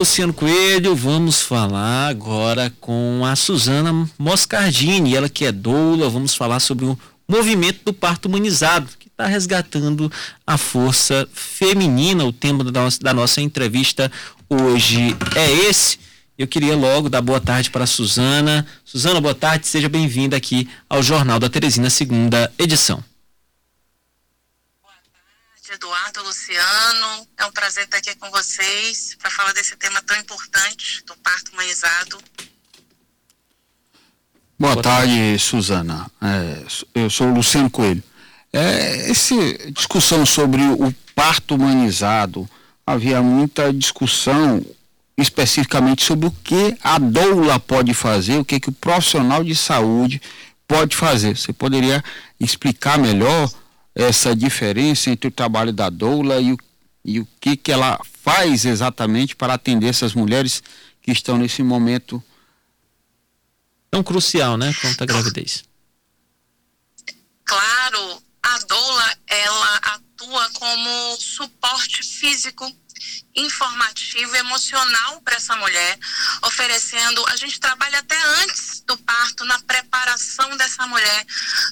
Luciano Coelho, vamos falar agora com a Suzana Moscardini, ela que é doula, vamos falar sobre o movimento do parto humanizado, que está resgatando a força feminina. O tema da nossa, entrevista hoje é esse. Eu queria logo dar boa tarde para a Suzana. Suzana, boa tarde, seja bem-vinda aqui ao Jornal da Teresina, segunda edição. Eduardo, Luciano. É um prazer estar aqui com vocês para falar desse tema tão importante do parto humanizado. Boa, Boa tarde, tarde, Suzana. É, eu sou o Luciano Coelho. É, essa discussão sobre o parto humanizado, havia muita discussão especificamente sobre o que a doula pode fazer, o que, que o profissional de saúde pode fazer. Você poderia explicar melhor essa diferença entre o trabalho da doula e o, e o que, que ela faz exatamente para atender essas mulheres que estão nesse momento tão crucial, né, quanto a gravidez. Claro, a doula ela atua como suporte físico informativo, emocional para essa mulher, oferecendo. A gente trabalha até antes do parto, na preparação dessa mulher,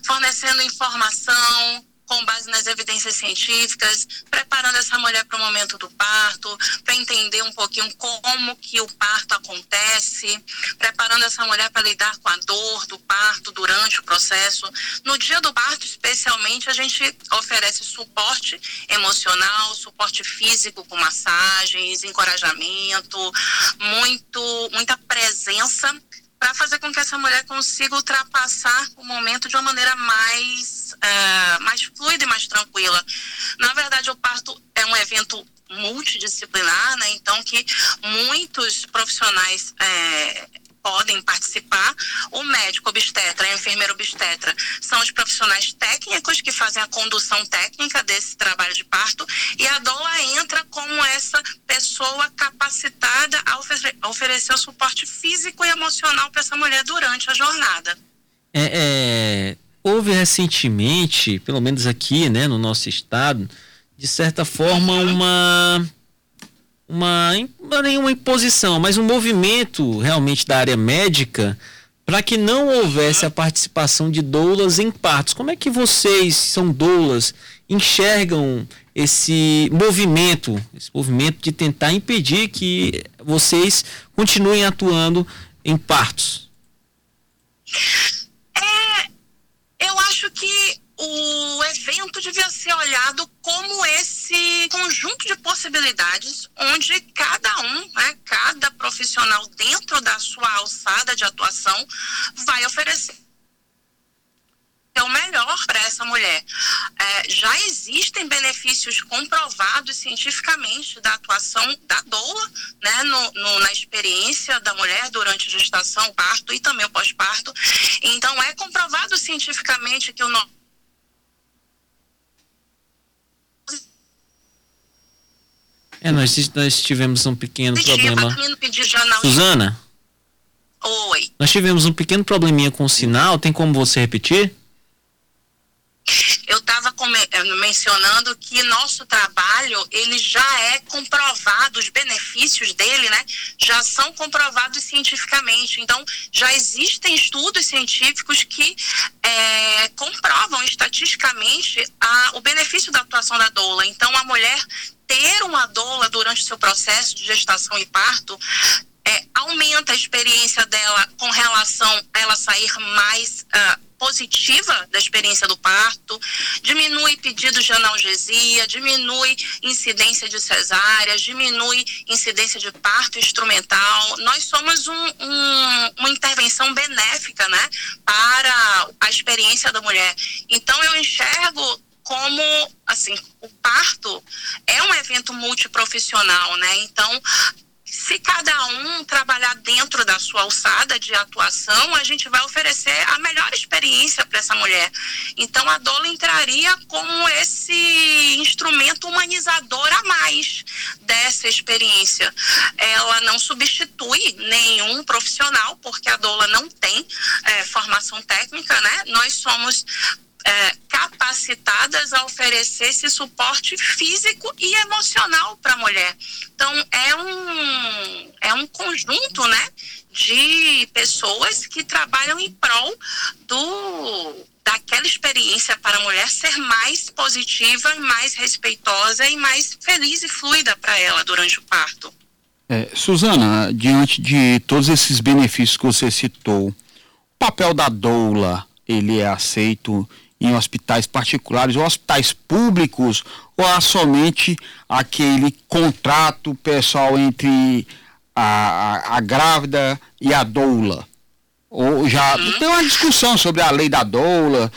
fornecendo informação, com base nas evidências científicas, preparando essa mulher para o momento do parto, para entender um pouquinho como que o parto acontece, preparando essa mulher para lidar com a dor do parto durante o processo. No dia do parto, especialmente, a gente oferece suporte emocional, suporte físico com massagens, encorajamento, muito, muita presença para fazer com que essa mulher consiga ultrapassar o momento de uma maneira mais, é, mais fluida e mais tranquila. Na verdade, o parto é um evento multidisciplinar, né? Então que muitos profissionais é, podem participar. O médico obstetra, a enfermeira obstetra são os profissionais técnicos que fazem a condução técnica desse trabalho de parto e a doula entra como essa pessoa capacitada a, a oferecer o suporte físico e emocional para essa mulher durante a jornada. É, é, houve recentemente, pelo menos aqui, né, no nosso estado, de certa forma, uma uma não é nenhuma imposição, mas um movimento realmente da área médica para que não houvesse a participação de doulas em partos. Como é que vocês, são doulas, enxergam esse movimento, esse movimento de tentar impedir que vocês continuem atuando em partos? É, eu acho que o evento devia ser olhado como esse conjunto de possibilidades onde cada um, né, cada profissional dentro da sua alçada de atuação vai oferecer o melhor para essa mulher. É, já existem benefícios comprovados cientificamente da atuação da doula, né, no, no, na experiência da mulher durante a gestação, parto e também o pós-parto. Então, é comprovado cientificamente que o É, nós, nós tivemos um pequeno problema. Suzana? Oi. Nós tivemos um pequeno probleminha com o sinal, tem como você repetir? Eu estava eh, mencionando que nosso trabalho ele já é comprovado, os benefícios dele, né, já são comprovados cientificamente. Então, já existem estudos científicos que é, comprovam estatisticamente a, o benefício da atuação da doula. Então, a mulher ter uma doula durante o seu processo de gestação e parto é, aumenta a experiência dela com relação a ela sair mais uh, positiva da experiência do parto, diminui pedidos de analgesia, diminui incidência de cesárea, diminui incidência de parto instrumental. Nós somos um, um, uma intervenção benéfica, né, para a experiência da mulher. Então eu enxergo como assim o parto é um evento multiprofissional, né? Então se cada um trabalhar dentro da sua alçada de atuação, a gente vai oferecer a melhor experiência para essa mulher. Então, a doula entraria como esse instrumento humanizador a mais dessa experiência. Ela não substitui nenhum profissional, porque a doula não tem é, formação técnica, né? Nós somos é, capacitadas a oferecer esse suporte físico e emocional para a mulher. Então, é um, é um conjunto né, de pessoas que trabalham em prol do, daquela experiência para a mulher ser mais positiva, mais respeitosa e mais feliz e fluida para ela durante o parto. É, Suzana, diante de todos esses benefícios que você citou, o papel da doula, ele é aceito em hospitais particulares ou hospitais públicos ou há somente aquele contrato pessoal entre a, a, a grávida e a doula? Ou já uhum. tem uma discussão sobre a lei da doula,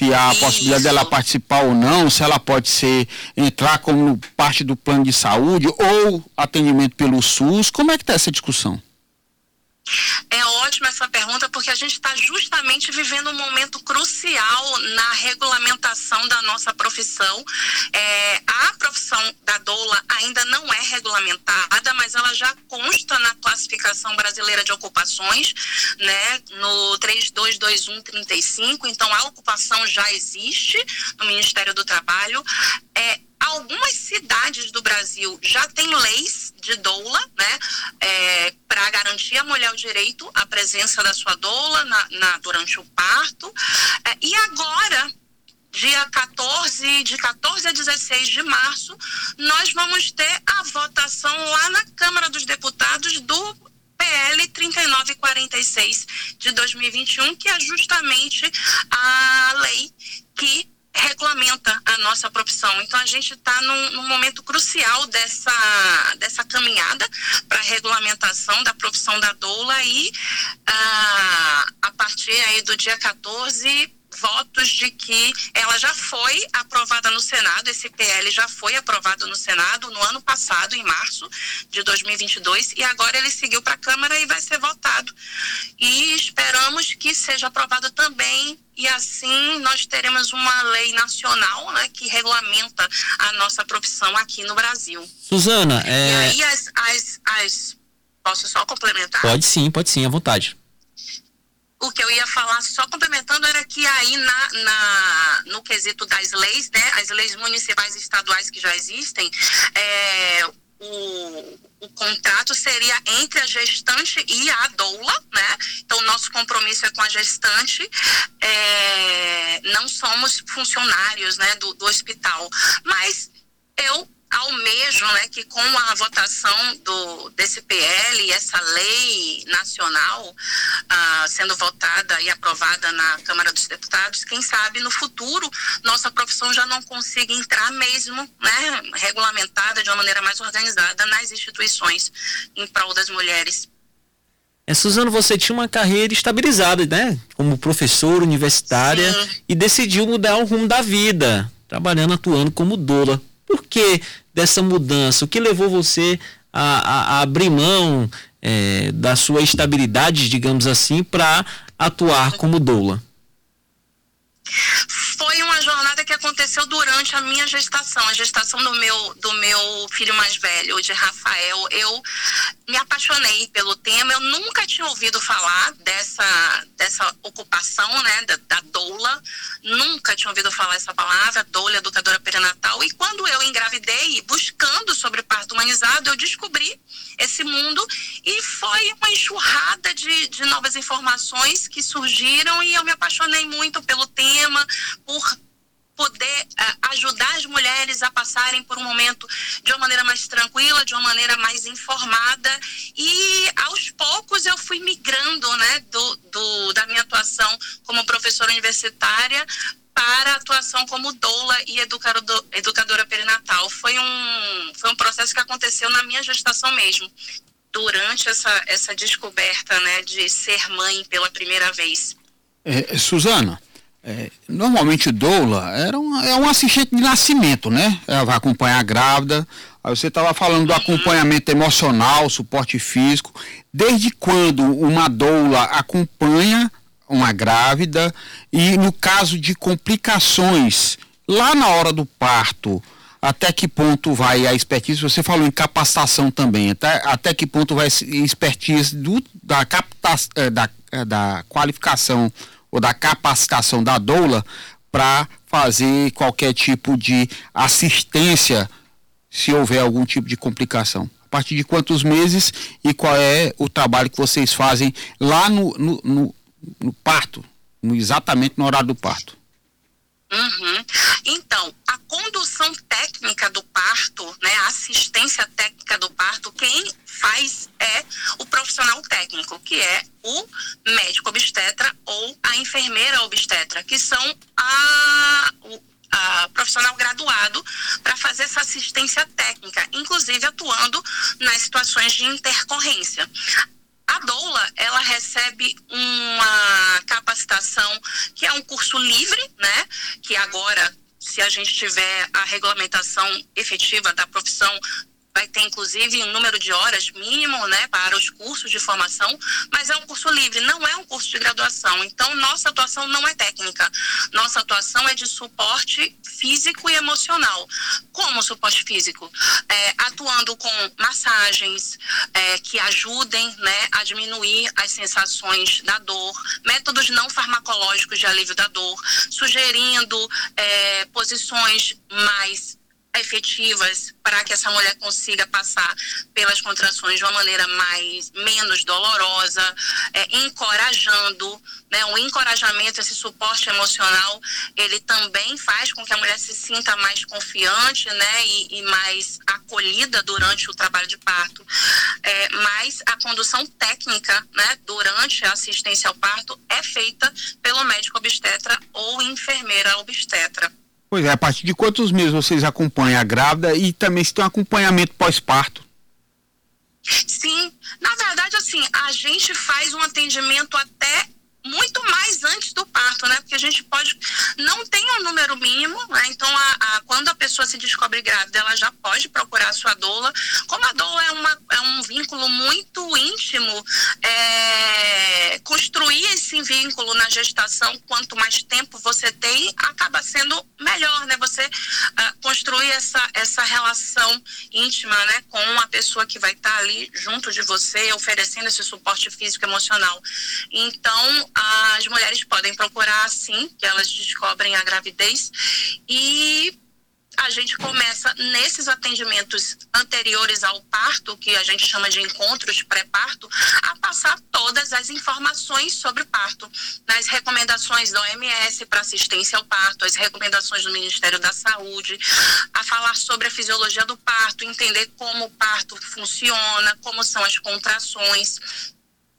se há a Isso. possibilidade dela participar ou não, se ela pode ser entrar como parte do plano de saúde ou atendimento pelo SUS. Como é que está essa discussão? É ótima essa pergunta porque a gente está justamente vivendo um momento crucial na regulamentação da nossa profissão. É, a profissão da doula ainda não é regulamentada, mas ela já consta na classificação brasileira de ocupações, né, no 322135. Então a ocupação já existe no Ministério do Trabalho. É, algumas cidades do Brasil já têm leis de doula, né, é, para garantir à mulher o direito à presença da sua doula na, na durante o parto. É, e agora, dia 14, de 14 a 16 de março, nós vamos ter a votação lá na Câmara dos Deputados do PL 3946 de 2021, que é justamente a lei que regulamenta a nossa profissão. Então a gente está num, num, momento crucial dessa, dessa caminhada para a regulamentação da profissão da doula e ah, a partir aí do dia 14 votos de que ela já foi aprovada no Senado, esse PL já foi aprovado no Senado no ano passado, em março de 2022, e agora ele seguiu para a Câmara e vai ser votado. E esperamos que seja aprovado também e assim nós teremos uma lei nacional né, que regulamenta a nossa profissão aqui no Brasil. Suzana, é... E aí as, as, as... Posso só complementar? Pode sim, pode sim, à vontade o que eu ia falar, só complementando, era que aí na, na, no quesito das leis, né, as leis municipais e estaduais que já existem, é, o, o contrato seria entre a gestante e a doula, né? Então, nosso compromisso é com a gestante, é, não somos funcionários né, do, do hospital. Mas eu almejo né, que com a votação do, desse PL e essa lei nacional ah, sendo votada e aprovada na Câmara dos Deputados, quem sabe no futuro nossa profissão já não consiga entrar mesmo né, regulamentada de uma maneira mais organizada nas instituições em prol das mulheres. É, Suzano, você tinha uma carreira estabilizada, né? Como professora universitária Sim. e decidiu mudar o rumo da vida, trabalhando, atuando como doula. Por que dessa mudança? O que levou você a, a, a abrir mão é, da sua estabilidade, digamos assim, para atuar como doula? Foi uma jornada que aconteceu durante a minha gestação, a gestação do meu, do meu filho mais velho, de Rafael. Eu me apaixonei pelo tema, eu nunca tinha ouvido falar dessa, dessa ocupação, né, da, da doula, nunca tinha ouvido falar essa palavra, doula, educadora perinatal. E quando eu engravidei, buscando sobre parto humanizado, eu descobri esse mundo e foi uma enxurrada de, de novas informações que surgiram e eu me apaixonei muito pelo tema, por poder uh, ajudar as mulheres a passarem por um momento de uma maneira mais tranquila, de uma maneira mais informada. E aos poucos eu fui migrando né, do, do da minha atuação como professora universitária para a atuação como doula e educador, educadora perinatal. Foi um, foi um processo que aconteceu na minha gestação mesmo, durante essa, essa descoberta né, de ser mãe pela primeira vez. É, Suzana, é, normalmente doula era um, é um assistente de nascimento, né? Ela vai acompanhar a grávida. Aí você estava falando do acompanhamento emocional, suporte físico. Desde quando uma doula acompanha uma grávida e no caso de complicações lá na hora do parto, até que ponto vai a expertise? Você falou em capacitação também, até, até que ponto vai a expertise do, da, capta, eh, da, eh, da qualificação ou da capacitação da doula para fazer qualquer tipo de assistência se houver algum tipo de complicação? A partir de quantos meses e qual é o trabalho que vocês fazem lá no, no, no, no parto, exatamente no horário do parto? Uhum. Então, a condução técnica do parto, né, a assistência técnica do parto, quem faz é o profissional técnico, que é o médico obstetra ou a enfermeira obstetra, que são a, a profissional graduado para fazer essa assistência técnica, inclusive atuando nas situações de intercorrência. A doula, ela recebe uma capacitação que é um curso livre, né? Que agora, se a gente tiver a regulamentação efetiva da profissão, vai ter inclusive um número de horas mínimo, né, para os cursos de formação, mas é um curso livre, não é um curso de graduação. Então, nossa atuação não é técnica. Nossa atuação é de suporte físico e emocional. Como suporte físico? É, atuando com massagens é, que ajudem, né, a diminuir as sensações da dor, métodos não farmacológicos de alívio da dor, sugerindo é, posições mais efetivas para que essa mulher consiga passar pelas contrações de uma maneira mais menos dolorosa, é, encorajando, né, o encorajamento, esse suporte emocional, ele também faz com que a mulher se sinta mais confiante, né, e, e mais acolhida durante o trabalho de parto. É, mas a condução técnica, né, durante a assistência ao parto é feita pelo médico obstetra ou enfermeira obstetra. Pois é, a partir de quantos meses vocês acompanham a grávida e também se tem um acompanhamento pós-parto? Sim, na verdade, assim, a gente faz um atendimento até muito mais antes do parto, né? Porque a gente pode. Não tem um número mínimo, né? Então, a, a, quando a pessoa se descobre grávida, ela já pode procurar a sua doula. Como a doula é, uma, é um vínculo muito íntimo, é, construir esse vínculo na gestação, quanto mais tempo você tem, acaba sendo melhor, né? Você uh, construir essa, essa relação íntima, né? Com a pessoa que vai estar ali junto de você, oferecendo esse suporte físico e emocional. Então, as mulheres podem procurar assim que elas descobrem a gravidez. E a gente começa nesses atendimentos anteriores ao parto, que a gente chama de encontros pré-parto, a passar todas as informações sobre o parto, nas recomendações da OMS para assistência ao parto, as recomendações do Ministério da Saúde, a falar sobre a fisiologia do parto, entender como o parto funciona, como são as contrações,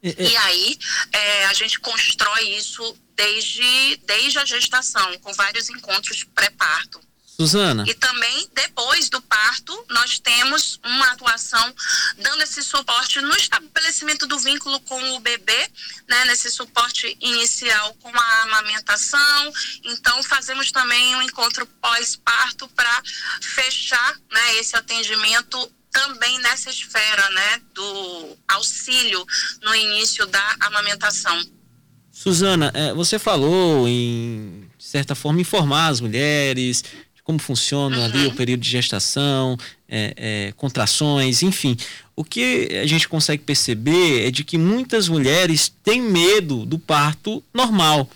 e aí é, a gente constrói isso desde, desde a gestação, com vários encontros pré-parto. Suzana. E também, depois do parto, nós temos uma atuação dando esse suporte no estabelecimento do vínculo com o bebê, né, nesse suporte inicial com a amamentação. Então, fazemos também um encontro pós-parto para fechar né, esse atendimento também nessa esfera, né, do auxílio no início da amamentação. Suzana, é, você falou em de certa forma informar as mulheres de como funciona uhum. ali o período de gestação, é, é, contrações, enfim. O que a gente consegue perceber é de que muitas mulheres têm medo do parto normal.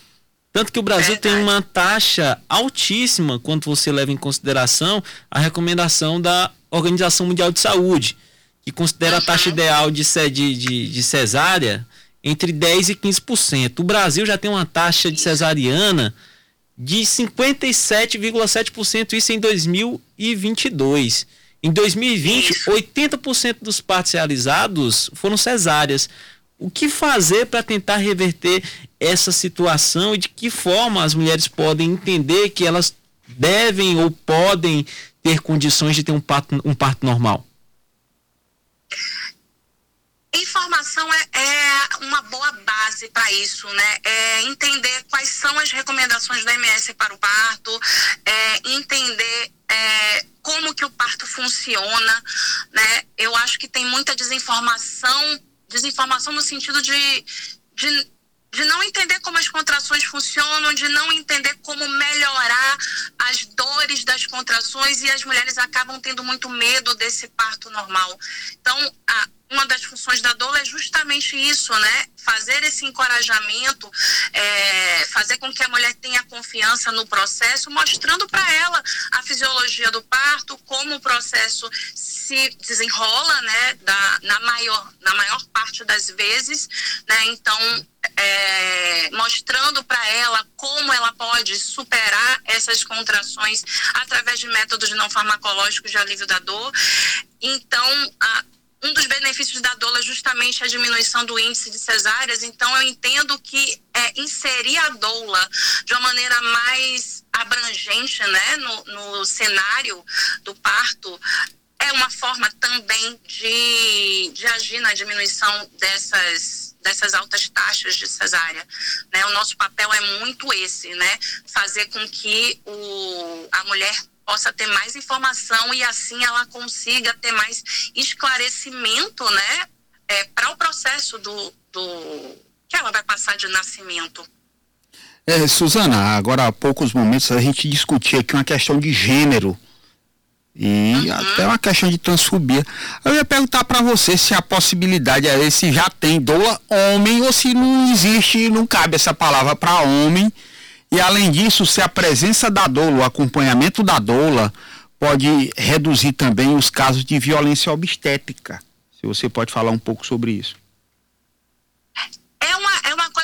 Tanto que o Brasil Verdade. tem uma taxa altíssima quando você leva em consideração a recomendação da Organização Mundial de Saúde, que considera a taxa ideal de, de, de cesárea entre 10% e 15%. O Brasil já tem uma taxa de cesariana de 57,7%, isso em 2022. Em 2020, 80% dos partos realizados foram cesáreas. O que fazer para tentar reverter essa situação e de que forma as mulheres podem entender que elas devem ou podem ter condições de ter um parto, um parto normal? Informação é, é uma boa base para isso, né? É entender quais são as recomendações da MS para o parto, é entender é, como que o parto funciona, né? Eu acho que tem muita desinformação, desinformação no sentido de, de de não entender como as contrações funcionam, de não entender como melhorar as dores das contrações e as mulheres acabam tendo muito medo desse parto normal. Então, a, das funções da doula é justamente isso, né? Fazer esse encorajamento, é, fazer com que a mulher tenha confiança no processo, mostrando para ela a fisiologia do parto, como o processo se desenrola, né? Da, na, maior, na maior parte das vezes, né? Então, é, mostrando para ela como ela pode superar essas contrações através de métodos não farmacológicos de alívio da dor. Então, a, um dos benefícios da doula é justamente a diminuição do índice de cesáreas, então eu entendo que é, inserir a doula de uma maneira mais abrangente né, no, no cenário do parto é uma forma também de, de agir na diminuição dessas, dessas altas taxas de cesárea. Né? O nosso papel é muito esse, né? fazer com que o, a mulher possa ter mais informação e assim ela consiga ter mais esclarecimento, né, é, para o processo do, do que ela vai passar de nascimento. É, Suzana, agora há poucos momentos a gente discutia aqui uma questão de gênero e uhum. até uma questão de transfobia. Eu ia perguntar para você se a possibilidade é se já tem doula homem ou se não existe, não cabe essa palavra para homem e além disso, se a presença da doula, o acompanhamento da doula, pode reduzir também os casos de violência obstétrica. Se você pode falar um pouco sobre isso.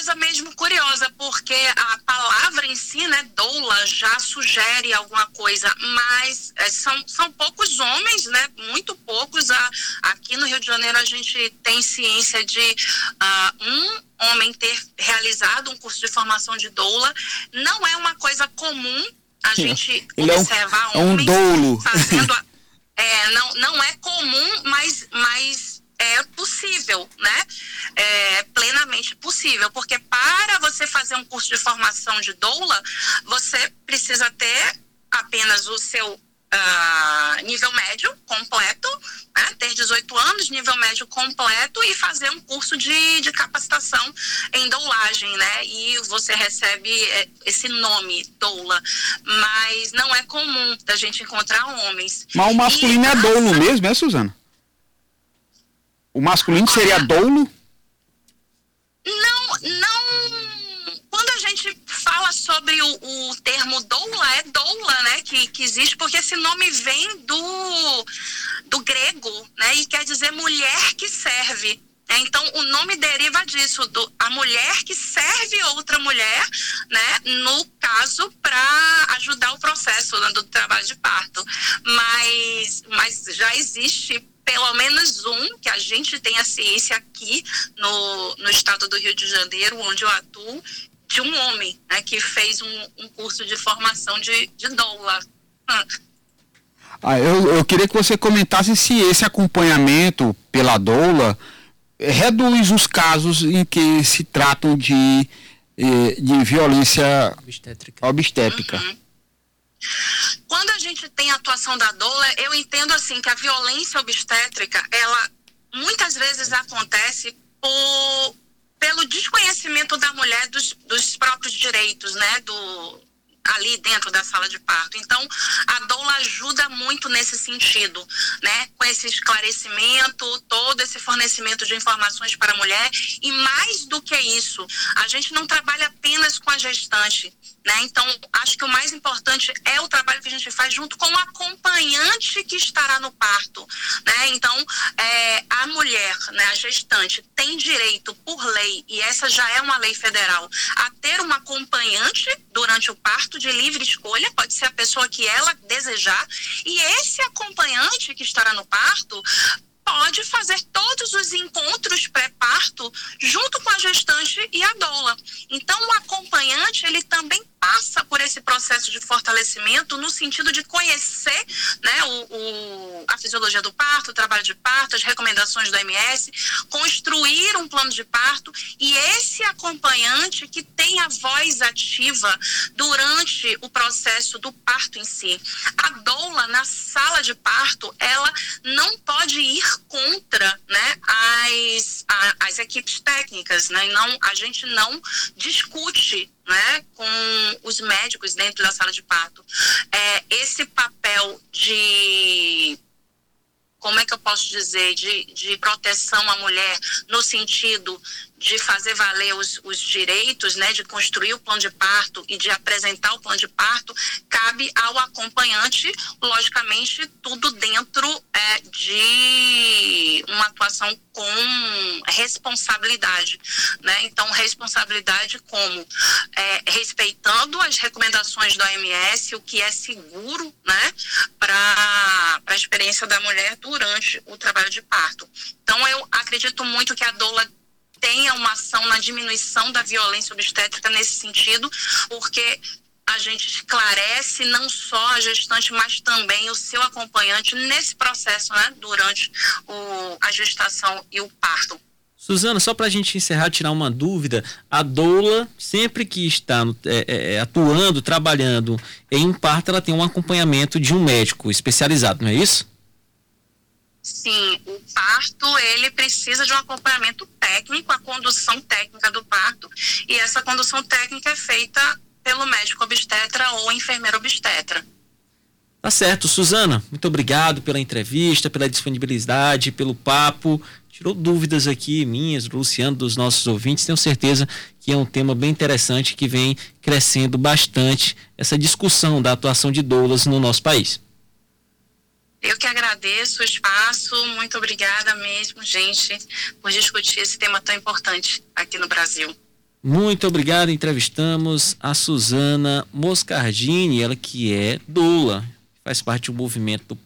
É é coisa mesmo curiosa, porque a palavra em si, né, doula, já sugere alguma coisa, mas é, são, são poucos homens, né, muito poucos. A, aqui no Rio de Janeiro a gente tem ciência de uh, um homem ter realizado um curso de formação de doula. Não é uma coisa comum a gente Ele observar é um, homens é um doulo. fazendo. é, não, não é comum, mas, mas é possível, né? É plenamente possível, porque para você fazer um curso de formação de doula, você precisa ter apenas o seu uh, nível médio completo, né? ter 18 anos, nível médio completo e fazer um curso de, de capacitação em doulagem, né? E você recebe é, esse nome, doula. Mas não é comum da gente encontrar homens. Mas o masculino e, é doulo mesmo, é, Suzana? O masculino seria doulo? Não, não. Quando a gente fala sobre o, o termo doula, é doula, né? Que, que existe, porque esse nome vem do, do grego, né? E quer dizer mulher que serve. É, então, o nome deriva disso, do, a mulher que serve outra mulher, né, no caso, para ajudar o processo né, do trabalho de parto. Mas, mas já existe pelo menos um, que a gente tem a ciência aqui no, no estado do Rio de Janeiro, onde eu atuo, de um homem né, que fez um, um, curso de formação de, de doula. Ah, eu, eu queria que você comentasse se esse acompanhamento pela doula reduz os casos em que se tratam de, eh, de violência obstétrica. obstétrica. Uhum. Quando a gente tem a atuação da doula, eu entendo assim que a violência obstétrica, ela muitas vezes acontece por pelo desconhecimento da mulher dos, dos próprios direitos, né, do, ali dentro da sala de parto. Então, a doula ajuda muito nesse sentido, né? Com esse esclarecimento, todo esse fornecimento de informações para a mulher. E mais do que isso, a gente não trabalha apenas com a gestante. Né? Então, acho que o mais importante é o trabalho que a gente faz junto com o acompanhante que estará no parto. Né? Então, é, a mulher, né, a gestante, tem direito por lei, e essa já é uma lei federal, a ter uma acompanhante durante o parto de livre escolha, pode ser a pessoa que ela desejar, e esse acompanhante que estará no parto pode fazer todos os encontros pré-parto junto com a gestante e a doula. Então, o acompanhante, ele também passa por esse processo de fortalecimento no sentido de conhecer né, o, o, a fisiologia do parto, o trabalho de parto, as recomendações do MS, construir um plano de parto e esse acompanhante que tem a voz ativa durante o processo do parto em si. A doula na sala de parto, ela não pode ir contra né, as, a, as equipes técnicas, né? Não, a gente não discute né, com os médicos dentro da sala de parto. É, esse papel de como é que eu posso dizer, de, de proteção à mulher no sentido de fazer valer os, os direitos, né, de construir o plano de parto e de apresentar o plano de parto, cabe ao acompanhante, logicamente, tudo dentro é, de uma atuação com responsabilidade, né? Então, responsabilidade como é, respeitando as recomendações da OMS, o que é seguro, né, para a experiência da mulher durante o trabalho de parto. Então, eu acredito muito que a doula tenha uma ação na diminuição da violência obstétrica nesse sentido, porque a gente esclarece não só a gestante, mas também o seu acompanhante nesse processo, né, durante o, a gestação e o parto. Suzana, só para a gente encerrar, tirar uma dúvida, a doula, sempre que está é, é, é, atuando, trabalhando em um parto, ela tem um acompanhamento de um médico especializado, não é isso? Sim, o parto ele precisa de um acompanhamento técnico, a condução técnica do parto, e essa condução técnica é feita pelo médico obstetra ou enfermeiro obstetra. Tá certo, Suzana, muito obrigado pela entrevista, pela disponibilidade, pelo papo. Tirou dúvidas aqui minhas, do Luciano, dos nossos ouvintes. Tenho certeza que é um tema bem interessante que vem crescendo bastante essa discussão da atuação de doulas no nosso país. Eu que agradeço o espaço, muito obrigada mesmo, gente, por discutir esse tema tão importante aqui no Brasil. Muito obrigado. Entrevistamos a Suzana Moscardini, ela que é doula, faz parte do movimento do Parto